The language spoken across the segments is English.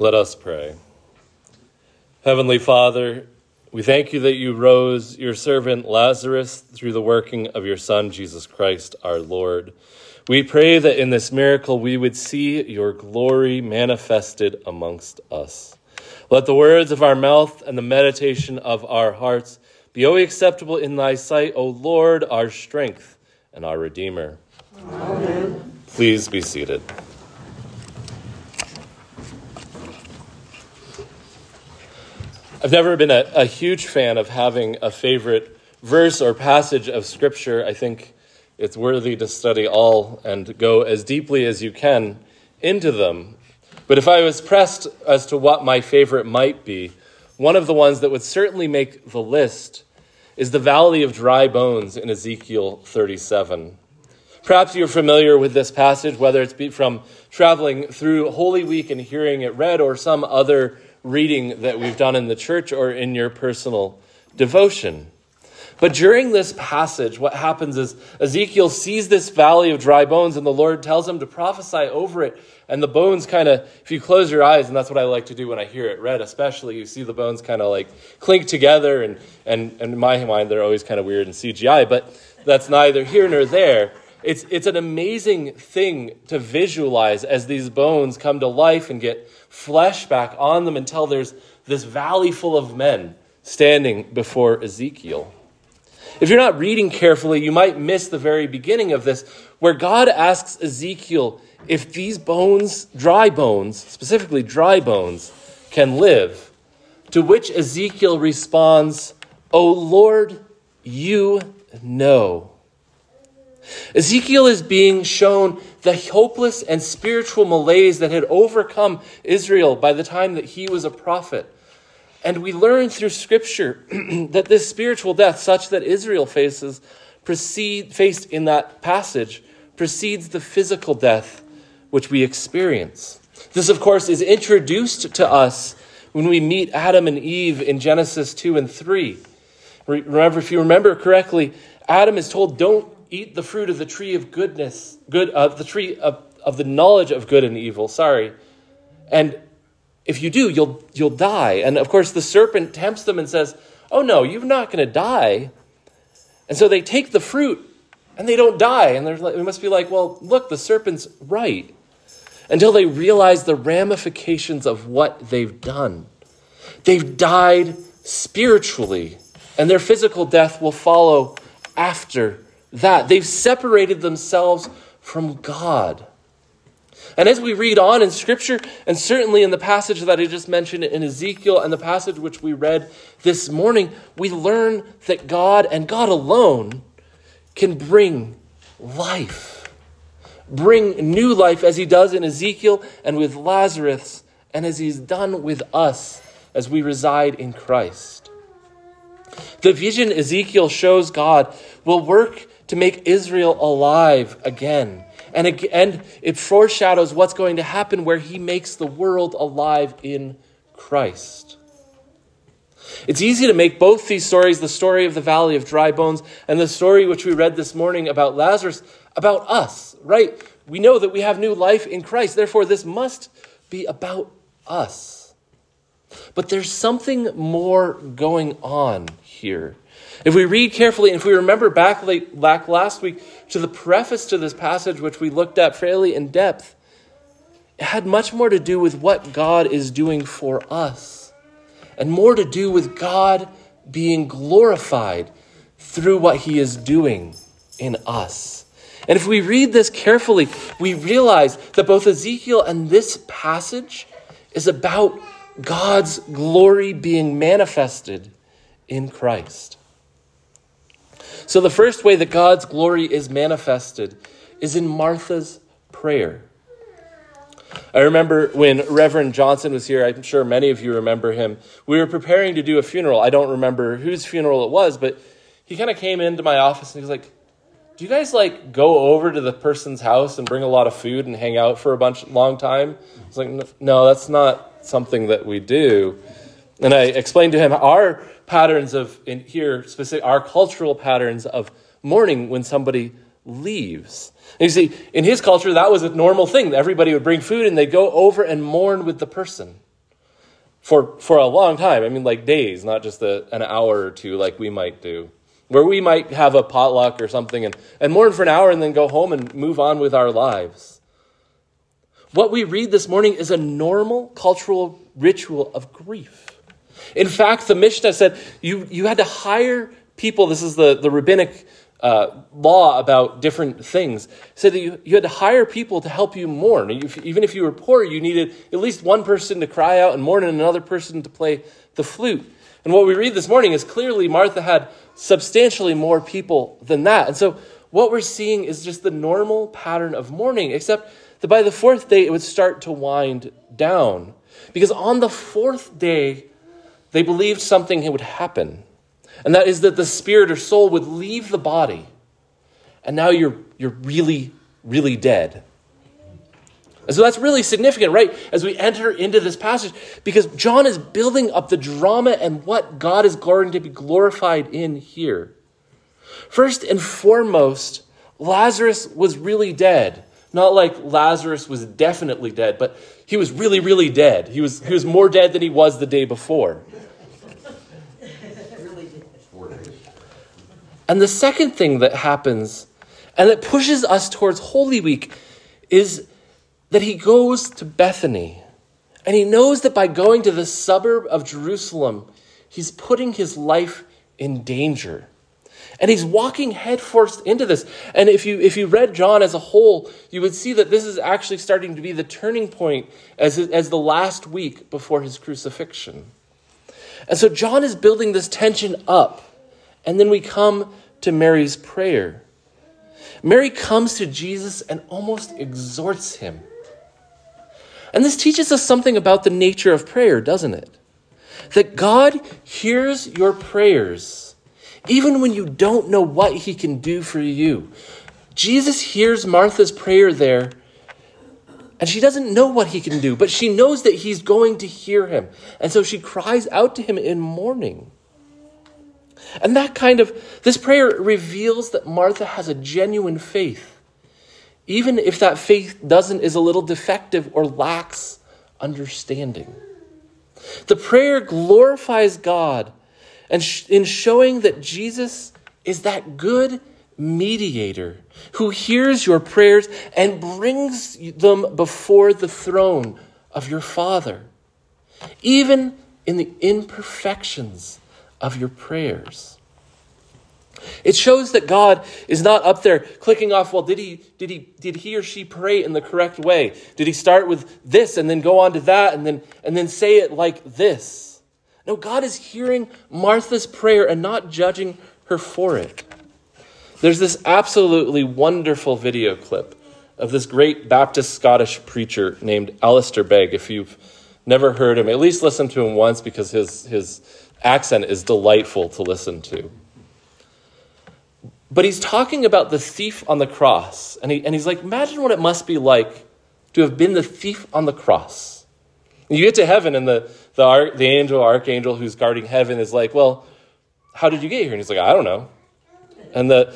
Let us pray. Heavenly Father, we thank you that you rose your servant Lazarus through the working of your Son, Jesus Christ, our Lord. We pray that in this miracle we would see your glory manifested amongst us. Let the words of our mouth and the meditation of our hearts be always acceptable in thy sight, O Lord, our strength and our Redeemer. Amen. Please be seated. I've never been a, a, huge fan of having a favorite verse or passage of Scripture. I think it's worthy to study all and go as deeply as you can into them. But if I was pressed as to what my favorite might be, one of the ones that would certainly make the list is the Valley of Dry Bones in Ezekiel 37. Perhaps you're familiar with this passage, whether it's from traveling through Holy Week and hearing it read or some other reading that we've done in the church or in your personal devotion. But during this passage, what happens is Ezekiel sees this valley of dry bones, and the Lord tells him to prophesy over it. And the bones kind of, if you close your eyes, and that's what I like to do when I hear it read, especially, you see the bones kind of like clink together. And, and, and in my mind, they're always kind of weird and CGI, but that's neither here nor there. It's, it's an amazing thing to visualize as these bones come to life and get flesh back on them until there's this valley full of men standing before Ezekiel. If you're not reading carefully, you might miss the very beginning of this, where God asks Ezekiel if these bones, dry bones, specifically dry bones, can live. To which Ezekiel responds, O Lord, you know. Ezekiel is being shown the hopeless and spiritual malaise that had overcome Israel by the time that he was a prophet. And we learn through Scripture that this spiritual death, such that Israel faces, precede, faced in that passage, precedes the physical death which we experience. This, of course, is introduced to us when we meet Adam and Eve in Genesis 2 and 3. Remember, if you remember correctly, Adam is told, Don't eat the fruit of the tree of goodness, good of the tree of, of the knowledge of good and evil, sorry. And if you do, you'll you'll die. And of course the serpent tempts them and says, Oh no, you're not gonna die. And so they take the fruit and they don't die. And they're like, they must be like, well, look, the serpent's right. Until they realize the ramifications of what they've done. They've died spiritually, and their physical death will follow after that. They've separated themselves from God. And as we read on in Scripture, and certainly in the passage that I just mentioned in Ezekiel and the passage which we read this morning, we learn that God and God alone can bring life. Bring new life as he does in Ezekiel and with Lazarus, and as he's done with us as we reside in Christ. The vision Ezekiel shows God will work to make Israel alive again. And, and it foreshadows what's going to happen where he makes the world alive in Christ. It's easy to make both these stories, the story of the valley of dry bones and the story which we read this morning about Lazarus, about us, right? We know that we have new life in Christ. Therefore, this must be about us. But there's something more going on here. If we read carefully, and if we remember back, back last week to the preface to this passage, which we looked at fairly in depth, it had much more to do with what God is doing for us, and more to do with God being glorified through what He is doing in us. And if we read this carefully, we realize that both Ezekiel and this passage is about God's glory being manifested in Christ. So, the first way that God's glory is manifested is in Martha's prayer. I remember when Reverend Johnson was here, I'm sure many of you remember him. We were preparing to do a funeral. I don't remember whose funeral it was, but he kind of came into my office and he was like, Do you guys like go over to the person's house and bring a lot of food and hang out for a bunch of long time? I was like, No, that's not something that we do. And I explained to him our patterns of, in here, specific, our cultural patterns of mourning when somebody leaves. And you see, in his culture, that was a normal thing. Everybody would bring food and they'd go over and mourn with the person. for, for a long time. I mean, like days, not just a, an hour or two like we might do. Where we might have a potluck or something and, and mourn for an hour and then go home and move on with our lives. What we read this morning is a normal cultural ritual of grief. In fact, the Mishnah said you, you had to hire people. This is the, the rabbinic uh, law about different things. said that you, you had to hire people to help you mourn. even if you were poor, you needed at least one person to cry out and mourn and another person to play the flute. And what we read this morning is clearly Martha had substantially more people than that. And so what we're seeing is just the normal pattern of mourning, except that by the fourth day it would start to wind down. Because on the fourth day, they believed something would happen. And that is that the spirit or soul would leave the body. And now you're, you're really, really dead. And so that's really significant, right? As we enter into this passage, because John is building up the drama and what God is going to be glorified in here. First and foremost, Lazarus was really dead. Not like Lazarus was definitely dead, but he was really, really dead. He was, he was more dead than he was the day before. And the second thing that happens and that pushes us towards Holy Week is that he goes to Bethany. And he knows that by going to the suburb of Jerusalem, he's putting his life in danger. And he's walking headfirst into this. And if you, if you read John as a whole, you would see that this is actually starting to be the turning point as, as the last week before his crucifixion. And so John is building this tension up. And then we come to Mary's prayer. Mary comes to Jesus and almost exhorts him. And this teaches us something about the nature of prayer, doesn't it? That God hears your prayers even when you don't know what he can do for you. Jesus hears Martha's prayer there, and she doesn't know what he can do, but she knows that he's going to hear him. And so she cries out to him in mourning. And that kind of, this prayer reveals that Martha has a genuine faith, even if that faith doesn't, is a little defective or lacks understanding. The prayer glorifies God and in showing that Jesus is that good mediator who hears your prayers and brings them before the throne of your Father, even in the imperfections of your prayers. It shows that God is not up there clicking off, well, did he, did he, did he or she pray in the correct way? Did he start with this and then go on to that and then, and then say it like this? No, God is hearing Martha's prayer and not judging her for it. There's this absolutely wonderful video clip of this great Baptist Scottish preacher named Alistair Begg. If you've never heard him, at least listen to him once because his, his accent is delightful to listen to. But he's talking about the thief on the cross. And, he, and he's like, imagine what it must be like to have been the thief on the cross. And you get to heaven, and the, the, the angel, archangel who's guarding heaven is like, well, how did you get here? And he's like, I don't know. And the,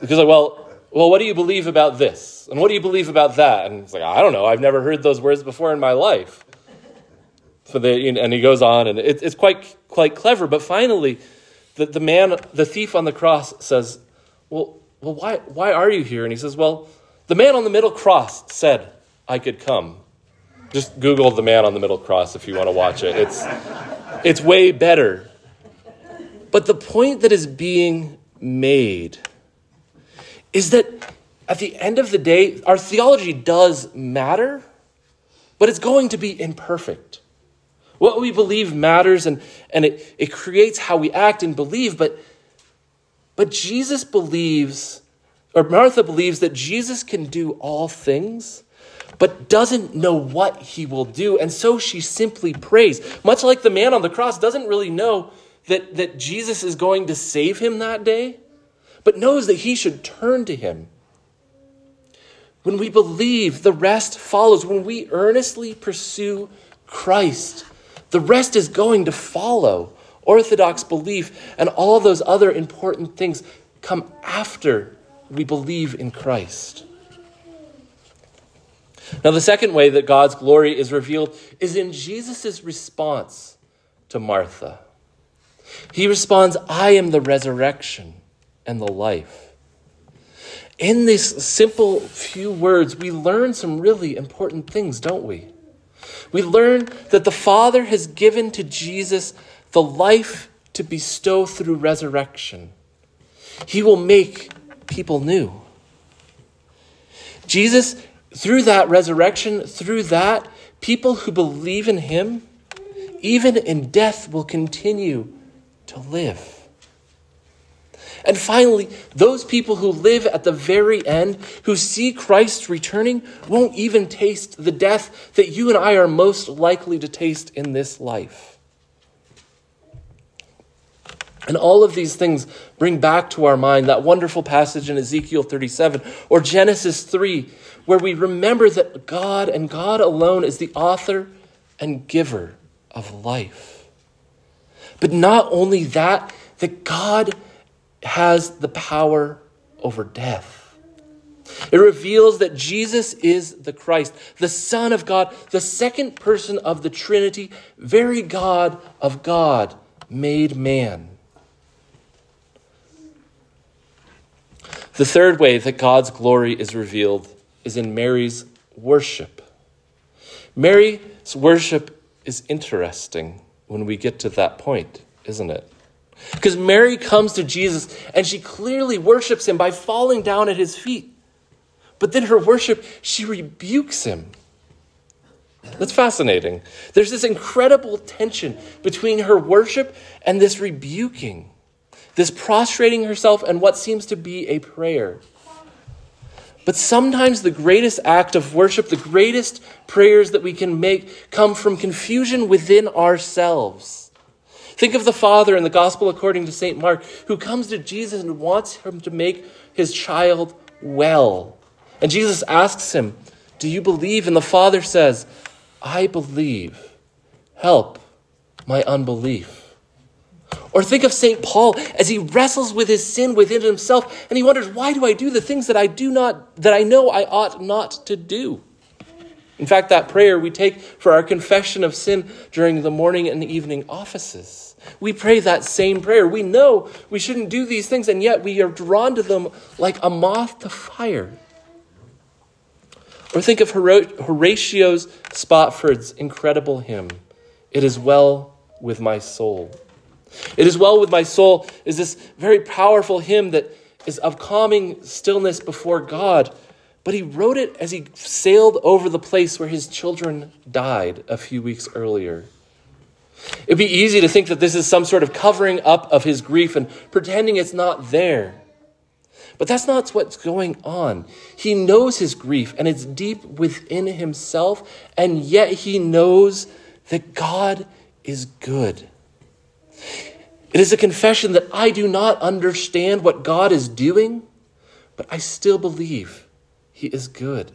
because like, well, well, what do you believe about this? And what do you believe about that? And he's like, I don't know. I've never heard those words before in my life. So they, and he goes on, and it, it's quite quite clever. But finally, the, the man, the thief on the cross says, "Well, well, why why are you here?" And he says, "Well, the man on the middle cross said I could come." Just Google the man on the middle cross if you want to watch it. It's it's way better. But the point that is being made is that at the end of the day, our theology does matter, but it's going to be imperfect. What we believe matters and, and it, it creates how we act and believe, but, but Jesus believes, or Martha believes that Jesus can do all things, but doesn't know what he will do. And so she simply prays. Much like the man on the cross doesn't really know that, that Jesus is going to save him that day, but knows that he should turn to him. When we believe, the rest follows. When we earnestly pursue Christ, the rest is going to follow. Orthodox belief and all those other important things come after we believe in Christ. Now, the second way that God's glory is revealed is in Jesus' response to Martha. He responds, I am the resurrection and the life. In these simple few words, we learn some really important things, don't we? We learn that the Father has given to Jesus the life to bestow through resurrection. He will make people new. Jesus, through that resurrection, through that, people who believe in him, even in death, will continue to live. And finally, those people who live at the very end, who see Christ returning, won't even taste the death that you and I are most likely to taste in this life. And all of these things bring back to our mind that wonderful passage in Ezekiel 37 or Genesis 3, where we remember that God and God alone is the author and giver of life. But not only that, that God has the power over death. It reveals that Jesus is the Christ, the Son of God, the second person of the Trinity, very God of God, made man. The third way that God's glory is revealed is in Mary's worship. Mary's worship is interesting when we get to that point, isn't it? Because Mary comes to Jesus and she clearly worships him by falling down at his feet. But then her worship, she rebukes him. That's fascinating. There's this incredible tension between her worship and this rebuking, this prostrating herself and what seems to be a prayer. But sometimes the greatest act of worship, the greatest prayers that we can make, come from confusion within ourselves Think of the father in the gospel according to St. Mark who comes to Jesus and wants him to make his child well. And Jesus asks him, Do you believe? And the father says, I believe. Help my unbelief. Or think of St. Paul as he wrestles with his sin within himself and he wonders, why do I do the things that I do not, that I know I ought not to do? In fact, that prayer we take for our confession of sin during the morning and evening offices. We pray that same prayer. We know we shouldn't do these things, and yet we are drawn to them like a moth to fire. Or think of Horatio Spafford's incredible hymn, It is Well with My Soul. It is Well with My Soul is this very powerful hymn that is of calming stillness before God. But he wrote it as he sailed over the place where his children died a few weeks earlier. It'd be easy to think that this is some sort of covering up of his grief and pretending it's not there. But that's not what's going on. He knows his grief and it's deep within himself, and yet he knows that God is good. It is a confession that I do not understand what God is doing, but I still believe he is good.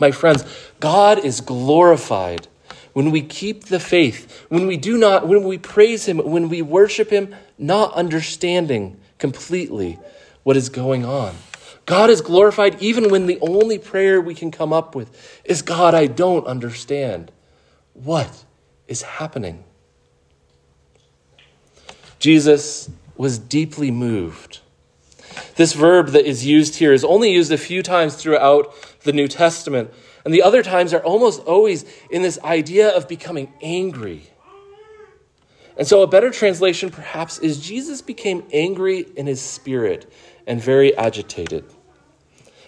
My friends, God is glorified when we keep the faith, when we do not, when we praise Him, when we worship Him, not understanding completely what is going on. God is glorified even when the only prayer we can come up with is God, I don't understand. What is happening? Jesus was deeply moved. This verb that is used here is only used a few times throughout the New Testament. And the other times are almost always in this idea of becoming angry. And so, a better translation perhaps is Jesus became angry in his spirit and very agitated.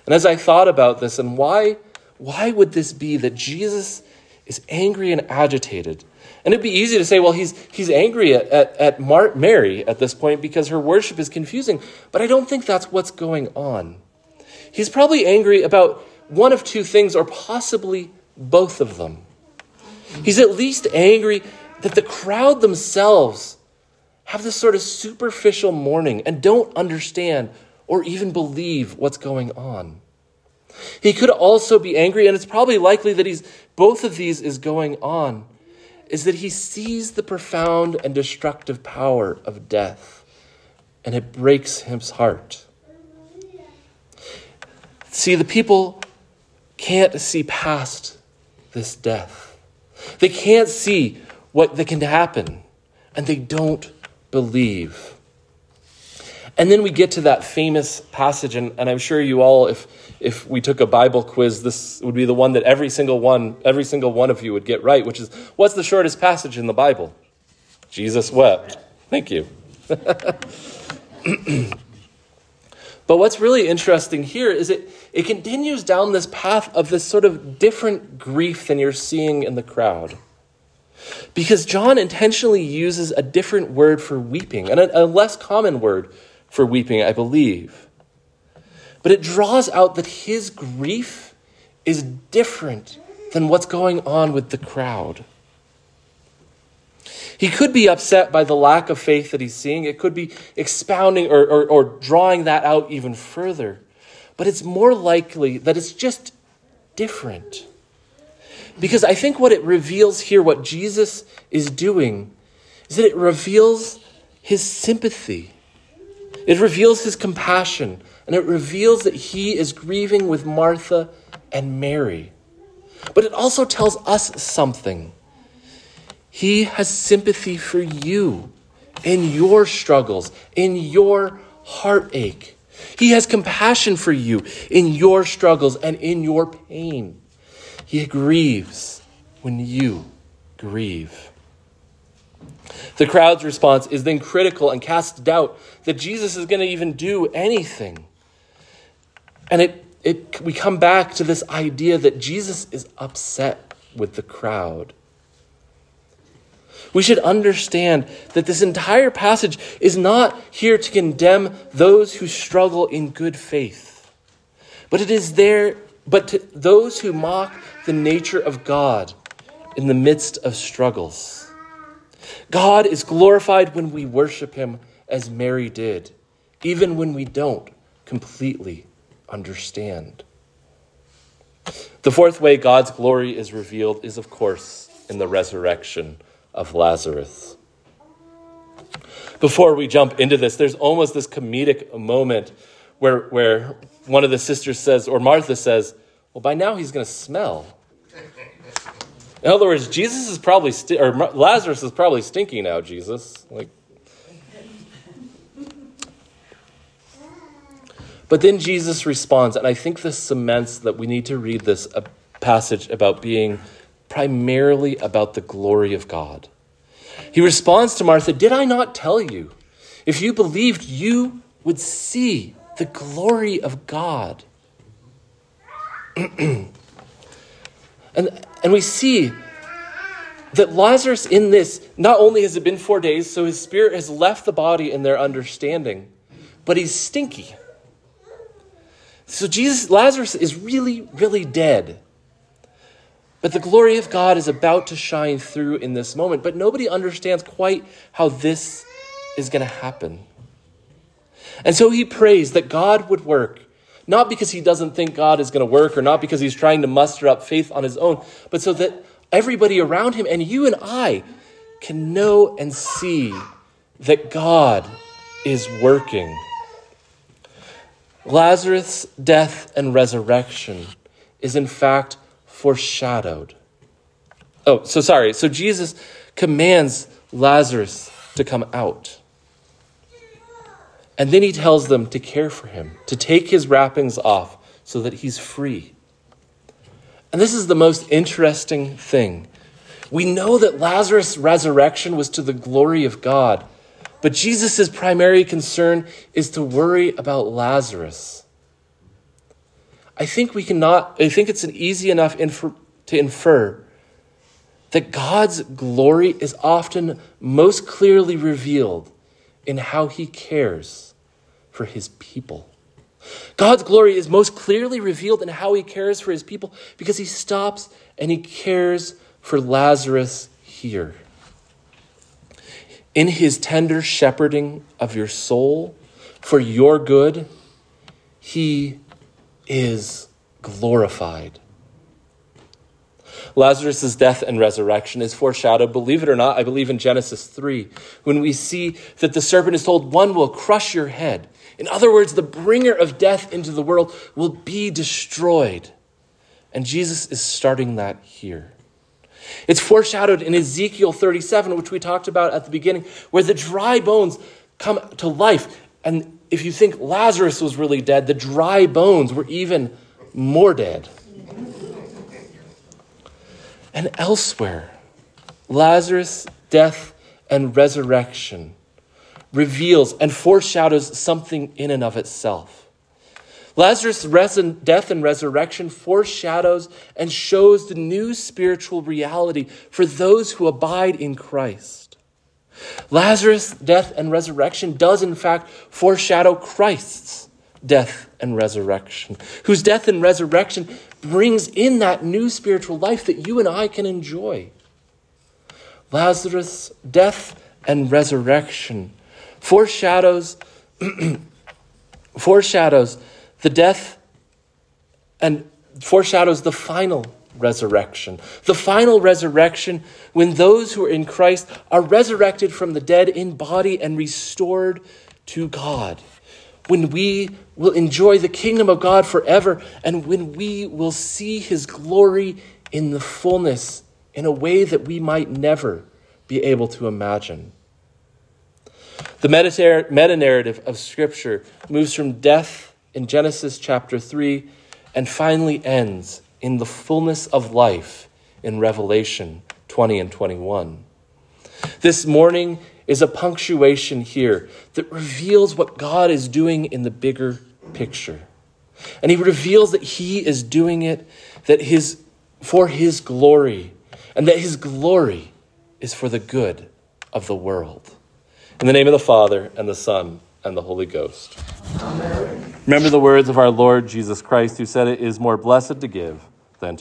And as I thought about this, and why, why would this be that Jesus is angry and agitated? And it'd be easy to say, well, he's, he's angry at, at, at Mar- Mary at this point because her worship is confusing. But I don't think that's what's going on. He's probably angry about one of two things, or possibly both of them. He's at least angry that the crowd themselves have this sort of superficial mourning and don't understand or even believe what's going on. He could also be angry, and it's probably likely that he's both of these is going on, is that he sees the profound and destructive power of death, and it breaks his heart. See, the people can't see past this death. They can't see what that can happen, and they don't believe. And then we get to that famous passage, and, and I'm sure you all, if if we took a Bible quiz, this would be the one that every single one, every single one of you would get right, which is what's the shortest passage in the Bible? Jesus wept. Thank you. But what's really interesting here is it, it continues down this path of this sort of different grief than you're seeing in the crowd. Because John intentionally uses a different word for weeping, and a, a less common word for weeping, I believe. But it draws out that his grief is different than what's going on with the crowd. He could be upset by the lack of faith that he's seeing. It could be expounding or, or, or, drawing that out even further. But it's more likely that it's just different. Because I think what it reveals here, what Jesus is doing, is that it reveals his sympathy, it reveals his compassion, and it reveals that he is grieving with Martha and Mary. But it also tells us something he has sympathy for you in your struggles, in your heartache. He has compassion for you in your struggles and in your pain. He grieves when you grieve. The crowd's response is then critical and casts doubt that Jesus is going to even do anything. And it, it, we come back to this idea that Jesus is upset with the crowd we should understand that this entire passage is not here to condemn those who struggle in good faith, but it is there, but to those who mock the nature of God in the midst of struggles. God is glorified when we worship Him as Mary did, even when we don't completely understand. The fourth way God's glory is revealed is, of course, in the resurrection of Lazarus. Before we jump into this, there's almost this comedic moment where, where one of the sisters says, or Martha says, Well, by now he's going to smell. In other words, Jesus is probably, sti- or Lazarus is probably stinky now, Jesus. Like, But then Jesus responds, and I think this cements that we need to read this uh, passage about being primarily about the glory of God. He responds to Martha, Did I not tell you? If you believed, you would see the glory of God. and, and we see that Lazarus, in this, not only has it been four days, so his spirit has left the body in their understanding, but he's stinky. So Jesus, Lazarus is really, really dead. But the glory of God is about to shine through in this moment, but nobody understands quite how this is going to happen. And so he prays that God would work, not because he doesn't think God is going to work or not because he's trying to muster up faith on his own, but so that everybody around him and you and I can know and see that God is working. Lazarus' death and resurrection is in fact foreshadowed. Oh, so sorry. So Jesus commands Lazarus to come out. And then he tells them to care for him, to take his wrappings off so that he's free. And this is the most interesting thing. We know that Lazarus' resurrection was to the glory of God, but Jesus' primary concern is to worry about Lazarus. I think we cannot, I think it's an easy enough infer, to infer that God's glory is often most clearly revealed in how he cares for his people. God's glory is most clearly revealed in how he cares for his people because he stops and he cares for Lazarus here. In his tender shepherding of your soul for your good, he is glorified. Lazarus' death and resurrection is foreshadowed, believe it or not, I believe in Genesis 3, when we see that the serpent is told, One will crush your head. In other words, the bringer of death into the world will be destroyed. And Jesus is starting that here. It's foreshadowed in Ezekiel 37, which we talked about at the beginning, where the dry bones come to life. And if you think Lazarus was really dead, the dry bones were even more dead. And elsewhere, Lazarus' death and resurrection reveals and foreshadows something in and of itself. Lazarus' death and resurrection foreshadows and shows the new spiritual reality for those who abide in Christ. Lazarus' death and resurrection does, in fact, foreshadow Christ's death and resurrection, whose death and resurrection brings in that new spiritual life that you and I can enjoy. Lazarus' death and resurrection foreshadows foreshadows the death and foreshadows the final resurrection. The final resurrection when those who are in Christ are resurrected from the dead in body and restored to God. When we will enjoy the kingdom of God forever and when we will see his glory in the fullness in a way that we might never be able to imagine. The meta narrative of Scripture moves from death in Genesis chapter 3 and finally ends in the fullness of life in Revelation 20 and 21. This morning is a punctuation here that reveals what God is doing in the bigger picture. And he reveals that he is doing it that his for his glory and that his glory is for the good of the world. In the name of the Father and the Son and the Holy Ghost. Amen. Remember the words of our Lord Jesus Christ, who said, It is more blessed to give